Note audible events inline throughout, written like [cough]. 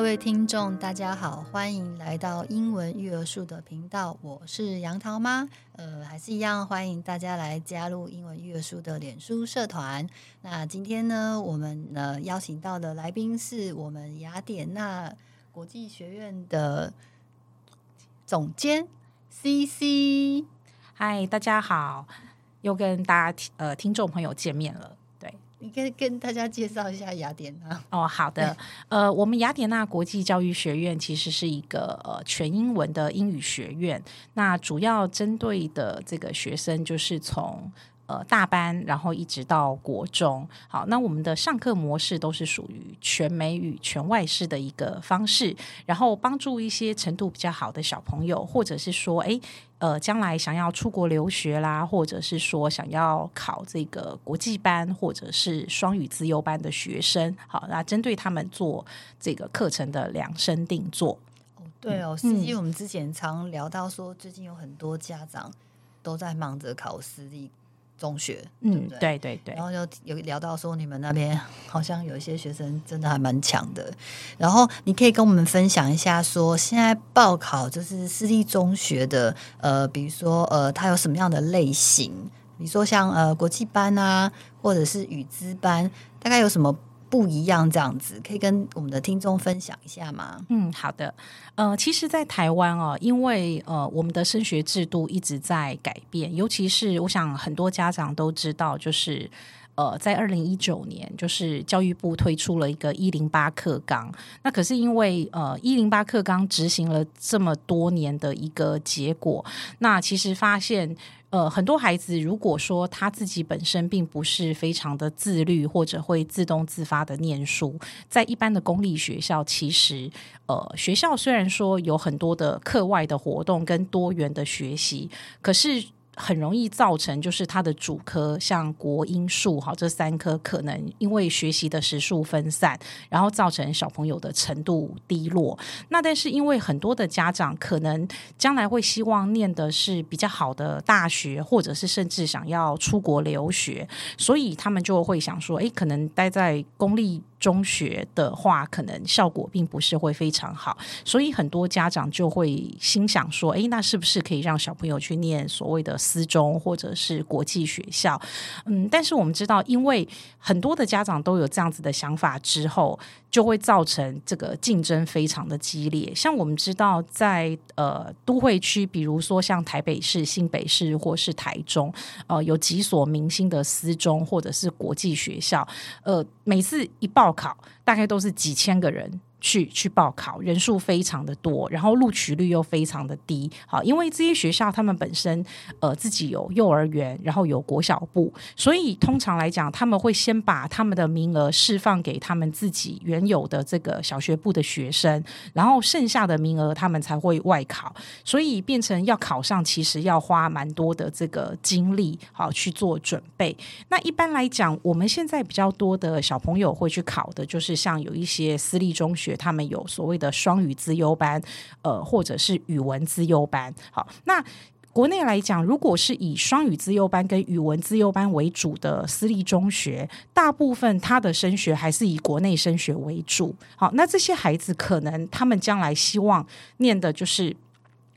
各位听众，大家好，欢迎来到英文育儿树的频道，我是杨桃妈。呃，还是一样，欢迎大家来加入英文育儿树的脸书社团。那今天呢，我们呢邀请到的来宾是我们雅典娜国际学院的总监 CC。嗨，大家好，又跟大家呃听众朋友见面了。你可以跟大家介绍一下雅典娜哦。好的，呃，我们雅典娜国际教育学院其实是一个呃全英文的英语学院，那主要针对的这个学生就是从。呃，大班，然后一直到国中，好，那我们的上课模式都是属于全美语全外式的一个方式，然后帮助一些程度比较好的小朋友，或者是说，哎，呃，将来想要出国留学啦，或者是说想要考这个国际班或者是双语资优班的学生，好，那针对他们做这个课程的量身定做。哦，对哦，司机我们之前常聊到说，最近有很多家长都在忙着考私立。中学，嗯，对对对，对，然后就有聊到说，你们那边好像有一些学生真的还蛮强的。然后你可以跟我们分享一下，说现在报考就是私立中学的，呃，比如说呃，它有什么样的类型？比如说像呃国际班啊，或者是语资班，大概有什么？不一样，这样子可以跟我们的听众分享一下吗？嗯，好的。呃，其实，在台湾哦，因为呃，我们的升学制度一直在改变，尤其是我想很多家长都知道，就是呃，在二零一九年，就是教育部推出了一个一零八课纲。那可是因为呃，一零八课纲执行了这么多年的一个结果，那其实发现。呃，很多孩子如果说他自己本身并不是非常的自律，或者会自动自发的念书，在一般的公立学校，其实呃，学校虽然说有很多的课外的活动跟多元的学习，可是。很容易造成，就是他的主科像国英数好这三科，可能因为学习的时数分散，然后造成小朋友的程度低落。那但是因为很多的家长可能将来会希望念的是比较好的大学，或者是甚至想要出国留学，所以他们就会想说，诶，可能待在公立。中学的话，可能效果并不是会非常好，所以很多家长就会心想说：“诶，那是不是可以让小朋友去念所谓的私中或者是国际学校？”嗯，但是我们知道，因为很多的家长都有这样子的想法之后，就会造成这个竞争非常的激烈。像我们知道在，在呃都会区，比如说像台北市、新北市或是台中，呃，有几所明星的私中或者是国际学校，呃，每次一报。考大概都是几千个人。去去报考，人数非常的多，然后录取率又非常的低。好，因为这些学校他们本身呃自己有幼儿园，然后有国小部，所以通常来讲，他们会先把他们的名额释放给他们自己原有的这个小学部的学生，然后剩下的名额他们才会外考，所以变成要考上，其实要花蛮多的这个精力好去做准备。那一般来讲，我们现在比较多的小朋友会去考的，就是像有一些私立中学。他们有所谓的双语资优班，呃，或者是语文资优班。好，那国内来讲，如果是以双语资优班跟语文资优班为主的私立中学，大部分他的升学还是以国内升学为主。好，那这些孩子可能他们将来希望念的就是。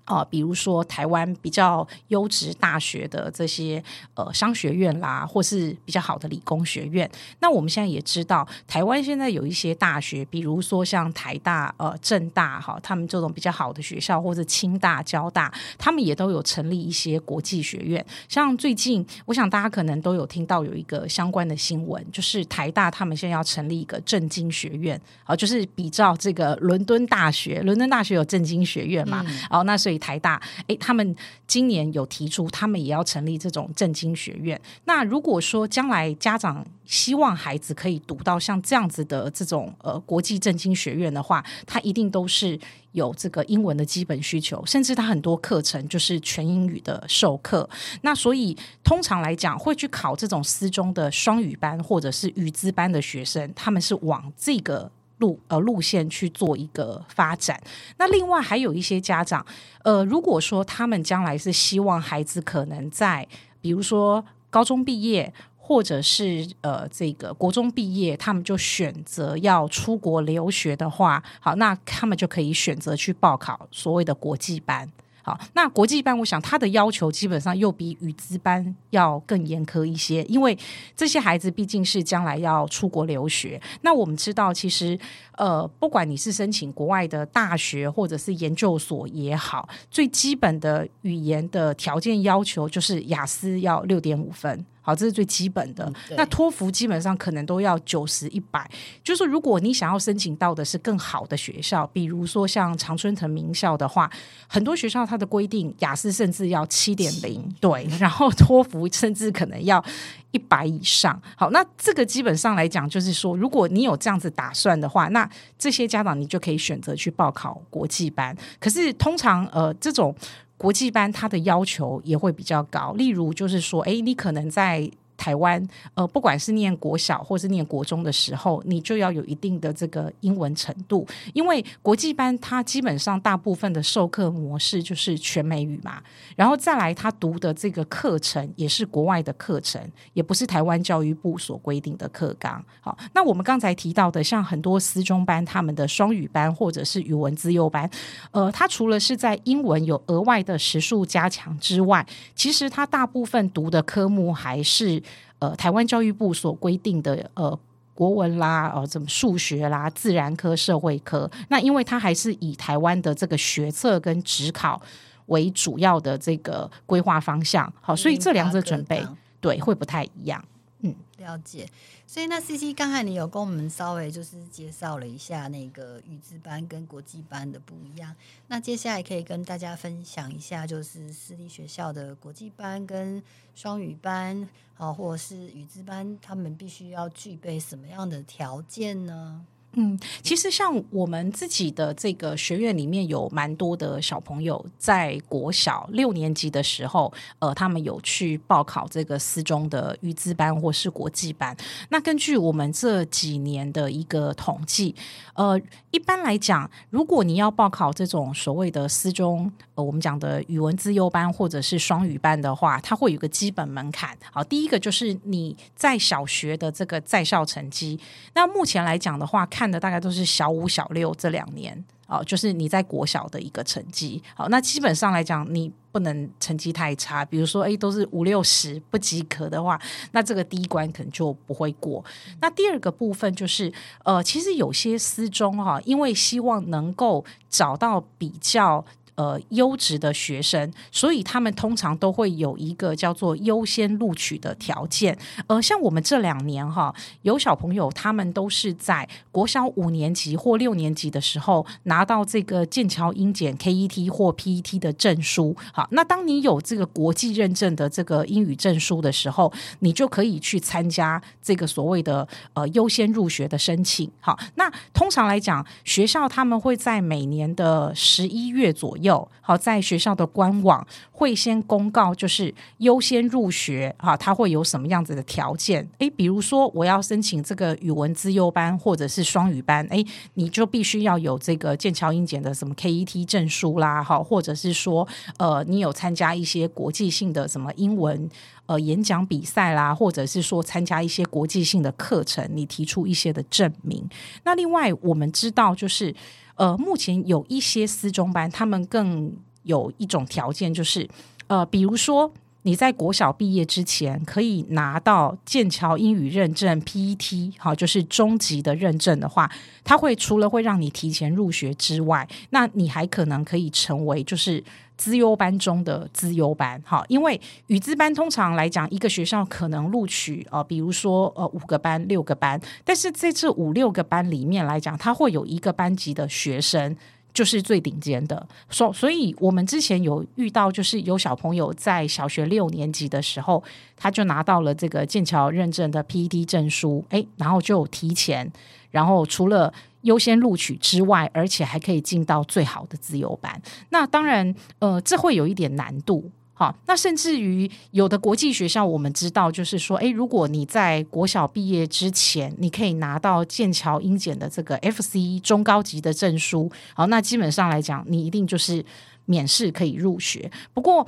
啊、呃，比如说台湾比较优质大学的这些呃商学院啦，或是比较好的理工学院。那我们现在也知道，台湾现在有一些大学，比如说像台大、呃政大哈，他们这种比较好的学校，或者清大、交大，他们也都有成立一些国际学院。像最近，我想大家可能都有听到有一个相关的新闻，就是台大他们现在要成立一个政经学院，啊、呃，就是比照这个伦敦大学，伦敦大学有政经学院嘛，哦、嗯，那所以。台大，诶，他们今年有提出，他们也要成立这种政经学院。那如果说将来家长希望孩子可以读到像这样子的这种呃国际政经学院的话，他一定都是有这个英文的基本需求，甚至他很多课程就是全英语的授课。那所以通常来讲，会去考这种私中的双语班或者是语资班的学生，他们是往这个。路呃路线去做一个发展，那另外还有一些家长，呃，如果说他们将来是希望孩子可能在，比如说高中毕业。或者是呃这个国中毕业，他们就选择要出国留学的话，好，那他们就可以选择去报考所谓的国际班。好，那国际班，我想他的要求基本上又比语资班要更严苛一些，因为这些孩子毕竟是将来要出国留学。那我们知道，其实呃，不管你是申请国外的大学或者是研究所也好，最基本的语言的条件要求就是雅思要六点五分。好，这是最基本的。嗯、那托福基本上可能都要九十一百。就是如果你想要申请到的是更好的学校，比如说像常春藤名校的话，很多学校它的规定雅思甚至要七点零，对，[laughs] 然后托福甚至可能要一百以上。好，那这个基本上来讲，就是说，如果你有这样子打算的话，那这些家长你就可以选择去报考国际班。可是通常呃这种。国际班它的要求也会比较高，例如就是说，哎，你可能在。台湾，呃，不管是念国小或是念国中的时候，你就要有一定的这个英文程度，因为国际班它基本上大部分的授课模式就是全美语嘛，然后再来他读的这个课程也是国外的课程，也不是台湾教育部所规定的课纲。好，那我们刚才提到的，像很多私中班他们的双语班或者是语文资优班，呃，它除了是在英文有额外的时数加强之外，其实它大部分读的科目还是。呃，台湾教育部所规定的呃国文啦，呃，怎么数学啦、自然科、社会科，那因为它还是以台湾的这个学测跟职考为主要的这个规划方向，好，所以这两者准备对会不太一样。嗯，了解。所以那 CC 刚才你有跟我们稍微就是介绍了一下那个语资班跟国际班的不一样。那接下来可以跟大家分享一下，就是私立学校的国际班跟双语班，啊，或者是语资班，他们必须要具备什么样的条件呢？嗯，其实像我们自己的这个学院里面有蛮多的小朋友，在国小六年级的时候，呃，他们有去报考这个私中的预资班或是国际班。那根据我们这几年的一个统计，呃，一般来讲，如果你要报考这种所谓的私中，呃，我们讲的语文资优班或者是双语班的话，它会有个基本门槛。好，第一个就是你在小学的这个在校成绩。那目前来讲的话，看。看的大概都是小五、小六这两年哦，就是你在国小的一个成绩。好，那基本上来讲，你不能成绩太差。比如说，诶，都是五六十不及格的话，那这个第一关可能就不会过。那第二个部分就是，呃，其实有些私中哈，因为希望能够找到比较。呃，优质的学生，所以他们通常都会有一个叫做优先录取的条件。呃，像我们这两年哈，有小朋友他们都是在国小五年级或六年级的时候拿到这个剑桥英检 KET 或 PET 的证书。好，那当你有这个国际认证的这个英语证书的时候，你就可以去参加这个所谓的呃优先入学的申请。好，那通常来讲，学校他们会在每年的十一月左右。有好，在学校的官网会先公告，就是优先入学哈，它会有什么样子的条件？诶，比如说我要申请这个语文资优班或者是双语班，诶，你就必须要有这个剑桥英检的什么 KET 证书啦，哈，或者是说呃，你有参加一些国际性的什么英文呃演讲比赛啦，或者是说参加一些国际性的课程，你提出一些的证明。那另外我们知道就是。呃，目前有一些私中班，他们更有一种条件，就是呃，比如说你在国小毕业之前可以拿到剑桥英语认证 PET，好，就是中级的认证的话，他会除了会让你提前入学之外，那你还可能可以成为就是。资优班中的资优班，哈，因为语资班通常来讲，一个学校可能录取呃，比如说呃五个班、六个班，但是在这五六个班里面来讲，它会有一个班级的学生就是最顶尖的，所所以我们之前有遇到，就是有小朋友在小学六年级的时候，他就拿到了这个剑桥认证的 PET 证书，诶，然后就提前，然后除了。优先录取之外，而且还可以进到最好的自由班。那当然，呃，这会有一点难度。好，那甚至于有的国际学校，我们知道，就是说，诶，如果你在国小毕业之前，你可以拿到剑桥英检的这个 FC 中高级的证书，好，那基本上来讲，你一定就是免试可以入学。不过，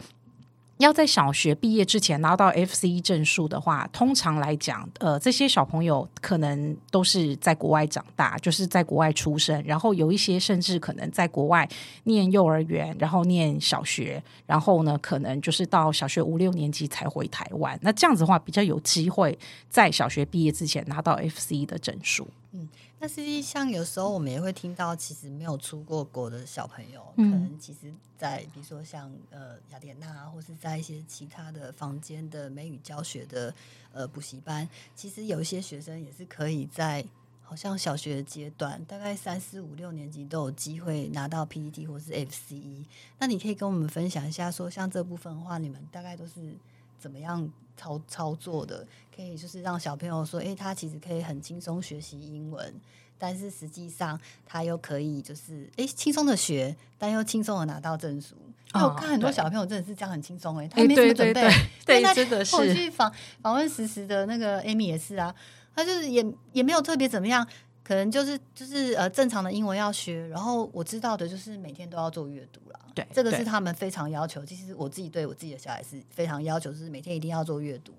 要在小学毕业之前拿到 FCE 证书的话，通常来讲，呃，这些小朋友可能都是在国外长大，就是在国外出生，然后有一些甚至可能在国外念幼儿园，然后念小学，然后呢，可能就是到小学五六年级才回台湾。那这样子的话，比较有机会在小学毕业之前拿到 FCE 的证书。嗯。那实际上，有时候我们也会听到，其实没有出过国的小朋友，嗯、可能其实，在比如说像呃雅典娜，或是在一些其他的房间的美语教学的呃补习班，其实有一些学生也是可以在好像小学阶段，大概三四五六年级都有机会拿到 PTT 或是 FCE。那你可以跟我们分享一下，说像这部分的话，你们大概都是怎么样操操作的？可以就是让小朋友说，诶，他其实可以很轻松学习英文，但是实际上他又可以就是诶轻松的学，但又轻松的拿到证书。哦，我看很多小朋友真的是这样很轻松哎，他没什么准备，对，[laughs] 真的是。我去访访问实时的那个 Amy 也是啊，他就是也也没有特别怎么样。可能就是就是呃正常的英文要学，然后我知道的就是每天都要做阅读啦。对，这个是他们非常要求。其实我自己对我自己的小孩是非常要求，就是每天一定要做阅读。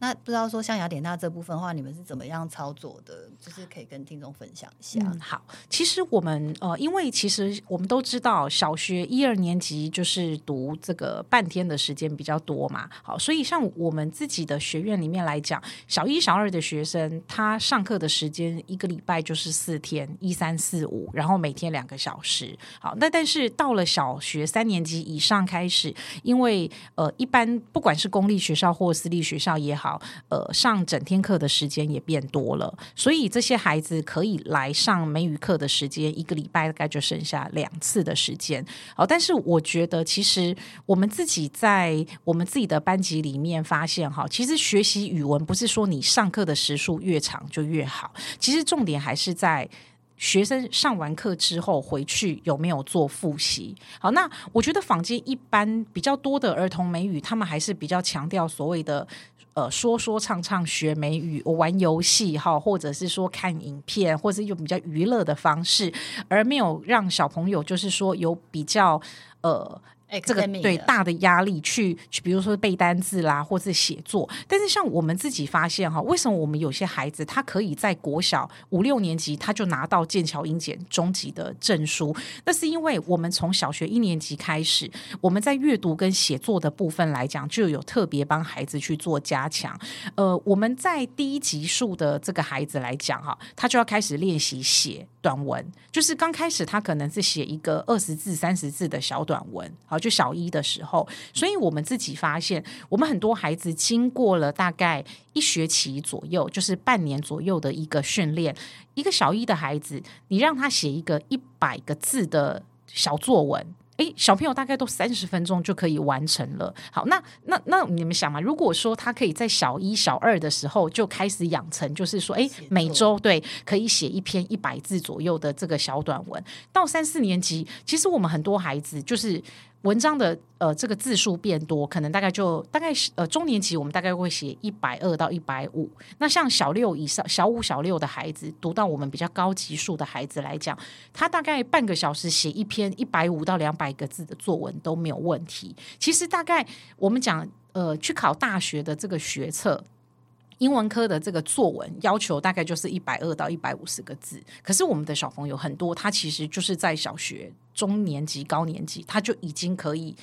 那不知道说像雅典娜这部分的话，你们是怎么样操作的？就是可以跟听众分享一下。好，其实我们呃，因为其实我们都知道，小学一二年级就是读这个半天的时间比较多嘛。好，所以像我们自己的学院里面来讲，小一、小二的学生，他上课的时间一个礼拜就是四天，一三四五，然后每天两个小时。好，那但是到了小学三年级以上开始，因为呃，一般不管是公立学校或私立学校也好。好，呃，上整天课的时间也变多了，所以这些孩子可以来上美语课的时间，一个礼拜大概就剩下两次的时间。好，但是我觉得，其实我们自己在我们自己的班级里面发现，哈，其实学习语文不是说你上课的时数越长就越好，其实重点还是在。学生上完课之后回去有没有做复习？好，那我觉得坊间一般比较多的儿童美语，他们还是比较强调所谓的呃说说唱唱学美语，我玩游戏哈，或者是说看影片，或者是用比较娱乐的方式，而没有让小朋友就是说有比较呃。这个对大的压力去去，比如说背单字啦，或是写作。但是像我们自己发现哈，为什么我们有些孩子他可以在国小五六年级他就拿到剑桥英检中级的证书？那是因为我们从小学一年级开始，我们在阅读跟写作的部分来讲，就有特别帮孩子去做加强。呃，我们在第一级数的这个孩子来讲哈，他就要开始练习写短文，就是刚开始他可能是写一个二十字、三十字的小短文，好。就小一的时候，所以我们自己发现，我们很多孩子经过了大概一学期左右，就是半年左右的一个训练，一个小一的孩子，你让他写一个一百个字的小作文。诶，小朋友大概都三十分钟就可以完成了。好，那那那你们想嘛，如果说他可以在小一、小二的时候就开始养成，就是说，诶，每周对可以写一篇一百字左右的这个小短文，到三四年级，其实我们很多孩子就是。文章的呃这个字数变多，可能大概就大概呃中年级我们大概会写一百二到一百五。那像小六以上、小五、小六的孩子，读到我们比较高级数的孩子来讲，他大概半个小时写一篇一百五到两百个字的作文都没有问题。其实大概我们讲呃去考大学的这个学测。英文科的这个作文要求大概就是一百二到一百五十个字，可是我们的小朋友很多，他其实就是在小学中年级、高年级，他就已经可以。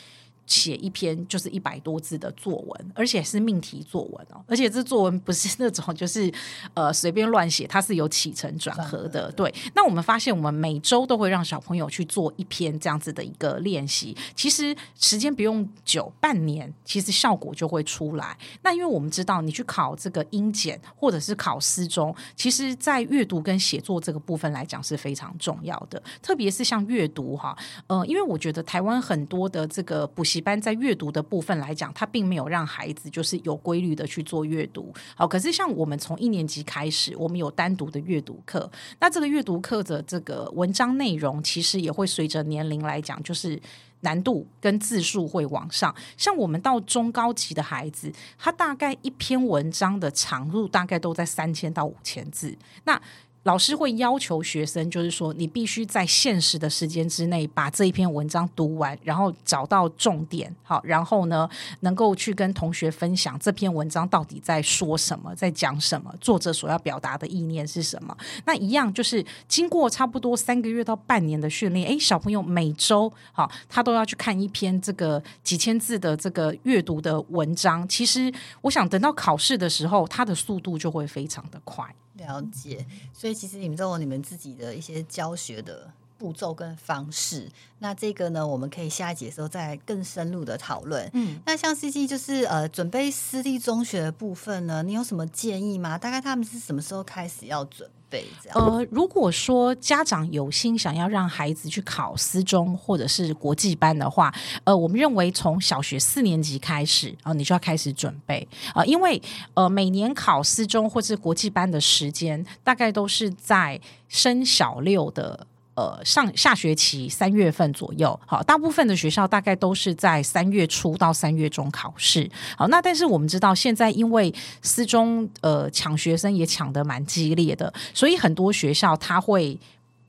写一篇就是一百多字的作文，而且是命题作文哦，而且这作文不是那种就是呃随便乱写，它是有起承转合的。对，那我们发现我们每周都会让小朋友去做一篇这样子的一个练习，其实时间不用久，半年其实效果就会出来。那因为我们知道，你去考这个英检或者是考私中，其实在阅读跟写作这个部分来讲是非常重要的，特别是像阅读哈，呃，因为我觉得台湾很多的这个补习。一般在阅读的部分来讲，他并没有让孩子就是有规律的去做阅读。好，可是像我们从一年级开始，我们有单独的阅读课。那这个阅读课的这个文章内容，其实也会随着年龄来讲，就是难度跟字数会往上。像我们到中高级的孩子，他大概一篇文章的长度大概都在三千到五千字。那老师会要求学生，就是说，你必须在限时的时间之内把这一篇文章读完，然后找到重点，好，然后呢，能够去跟同学分享这篇文章到底在说什么，在讲什么，作者所要表达的意念是什么。那一样就是经过差不多三个月到半年的训练，诶，小朋友每周好，他都要去看一篇这个几千字的这个阅读的文章。其实，我想等到考试的时候，他的速度就会非常的快。了解，所以其实你们都有你们自己的一些教学的步骤跟方式。那这个呢，我们可以下一节的时候再更深入的讨论。嗯，那像 CC 就是呃，准备私立中学的部分呢，你有什么建议吗？大概他们是什么时候开始要准备这样？呃，如果说家长有心想要让孩子去考私中或者是国际班的话，呃，我们认为从小学四年级开始啊，呃，你就要开始准备啊，呃，因为呃，每年考私中或是国际班的时间，大概都是在升小六的。呃，上下学期三月份左右，好，大部分的学校大概都是在三月初到三月中考试。好，那但是我们知道，现在因为私中呃抢学生也抢得蛮激烈的，所以很多学校他会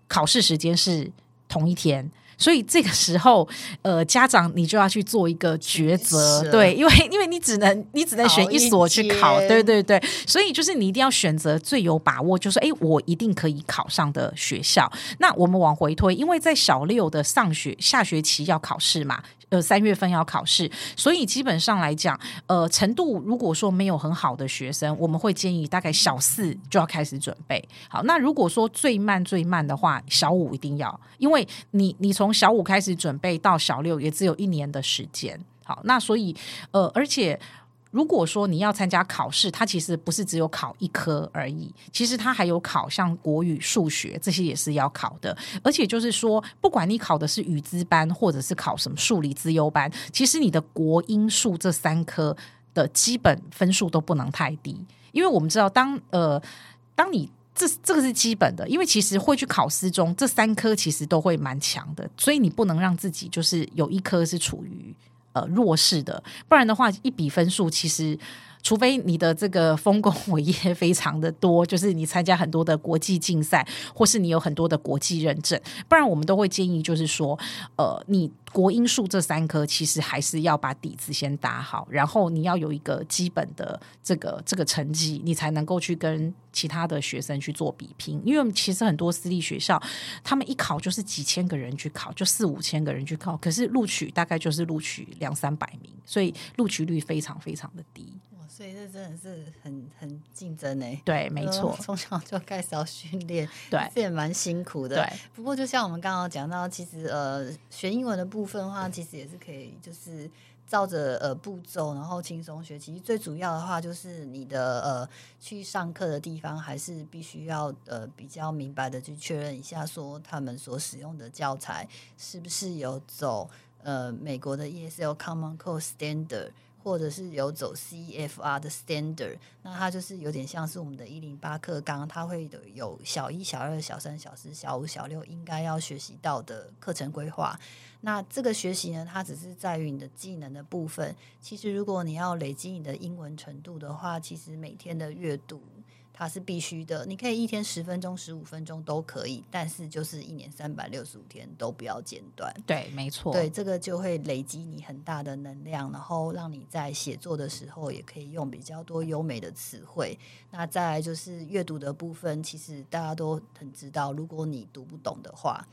考试时间是同一天。所以这个时候，呃，家长你就要去做一个抉择，对，因为因为你只能你只能选一所去考，对对对，所以就是你一定要选择最有把握，就是哎，我一定可以考上的学校。那我们往回推，因为在小六的上学下学期要考试嘛。呃，三月份要考试，所以基本上来讲，呃，程度如果说没有很好的学生，我们会建议大概小四就要开始准备。好，那如果说最慢最慢的话，小五一定要，因为你你从小五开始准备到小六也只有一年的时间。好，那所以呃，而且。如果说你要参加考试，它其实不是只有考一科而已，其实它还有考像国语、数学这些也是要考的。而且就是说，不管你考的是语资班，或者是考什么数理资优班，其实你的国英数这三科的基本分数都不能太低，因为我们知道当，呃，当你这这个是基本的，因为其实会去考试中，这三科其实都会蛮强的，所以你不能让自己就是有一科是处于。呃，弱势的，不然的话，一比分数，其实除非你的这个丰功伟业非常的多，就是你参加很多的国际竞赛，或是你有很多的国际认证，不然我们都会建议，就是说，呃，你。国英数这三科其实还是要把底子先打好，然后你要有一个基本的这个这个成绩，你才能够去跟其他的学生去做比拼。因为其实很多私立学校，他们一考就是几千个人去考，就四五千个人去考，可是录取大概就是录取两三百名，所以录取率非常非常的低。所以这真的是很很竞争呢、欸。对，没错，[laughs] 从小就开始要训练，对，这也蛮辛苦的。对，不过就像我们刚刚讲到，其实呃，学英文的部分的话，其实也是可以，就是照着呃步骤，然后轻松学。其实最主要的话，就是你的呃去上课的地方，还是必须要呃比较明白的去确认一下，说他们所使用的教材是不是有走呃美国的 ESL Common Core Standard。或者是有走 CFR 的 standard，那它就是有点像是我们的一零八课纲，它会有小一、小二、小三、小四、小五、小六应该要学习到的课程规划。那这个学习呢，它只是在于你的技能的部分。其实如果你要累积你的英文程度的话，其实每天的阅读。它是必须的，你可以一天十分钟、十五分钟都可以，但是就是一年三百六十五天都不要间断。对，没错。对，这个就会累积你很大的能量，然后让你在写作的时候也可以用比较多优美的词汇。那再来就是阅读的部分，其实大家都很知道，如果你读不懂的话，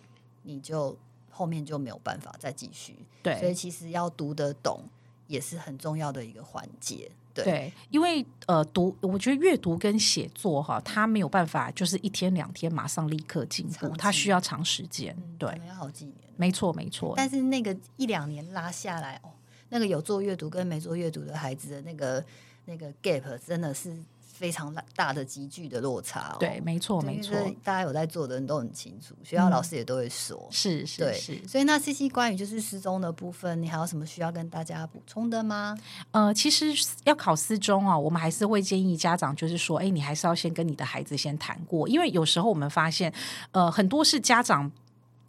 你就后面就没有办法再继续。对，所以其实要读得懂也是很重要的一个环节。对，对，因为呃，读我觉得阅读跟写作哈，它没有办法就是一天两天马上立刻进步，它需要长时间。嗯、对，要好几年。没错，没错。但是那个一两年拉下来哦，那个有做阅读跟没做阅读的孩子的那个那个 gap 真的是。非常大的急剧的落差。哦，对，没错，没错，大家有在做的人都很清楚，学校老师也都会说，嗯、是是是。所以那 CC 关于就是失踪的部分，你还有什么需要跟大家补充的吗？呃，其实要考私中啊，我们还是会建议家长，就是说，哎，你还是要先跟你的孩子先谈过，因为有时候我们发现，呃，很多是家长。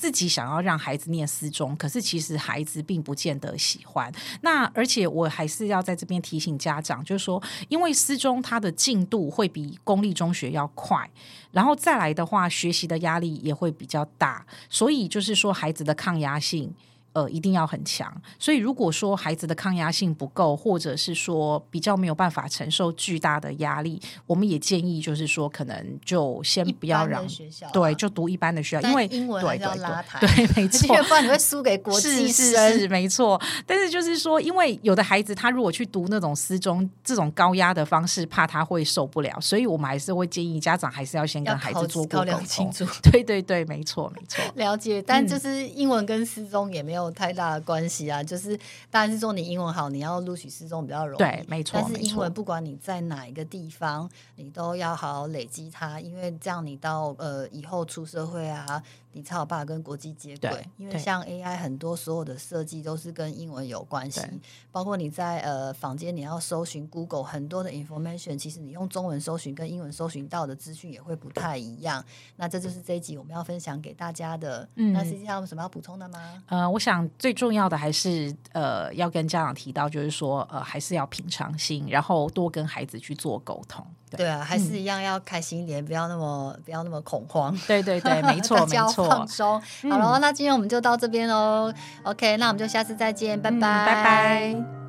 自己想要让孩子念私中，可是其实孩子并不见得喜欢。那而且我还是要在这边提醒家长，就是说，因为私中它的进度会比公立中学要快，然后再来的话，学习的压力也会比较大，所以就是说孩子的抗压性。呃，一定要很强。所以，如果说孩子的抗压性不够，或者是说比较没有办法承受巨大的压力，我们也建议就是说，可能就先不要让学校、啊、对，就读一般的学校，因为英文还是要拉抬，对对对，没 [laughs] 错，不然你会输给国际生，是是是，没错。但是就是说，因为有的孩子他如果去读那种私中这种高压的方式，怕他会受不了，所以我们还是会建议家长还是要先跟孩子做过沟通清楚。对对对，没错没错，[laughs] 了解。但就是英文跟私中也没有。没有太大的关系啊，就是当然是说你英文好，你要录取四中比较容易。对，没错。但是英文不管你在哪一个地方，你都要好好累积它，因为这样你到呃以后出社会啊。你才有办法跟国际接轨，因为像 AI 很多所有的设计都是跟英文有关系，包括你在呃房间你要搜寻 Google 很多的 information，其实你用中文搜寻跟英文搜寻到的资讯也会不太一样。那这就是这一集我们要分享给大家的。嗯，那实际上有什么要补充的吗？呃，我想最重要的还是呃要跟家长提到，就是说呃还是要平常心，然后多跟孩子去做沟通。对啊，还是一样要开心一点，嗯、不要那么不要那么恐慌。对对对，没 [laughs] 错没错。放松。好了，那今天我们就到这边喽。OK，那我们就下次再见，拜拜、嗯、拜拜。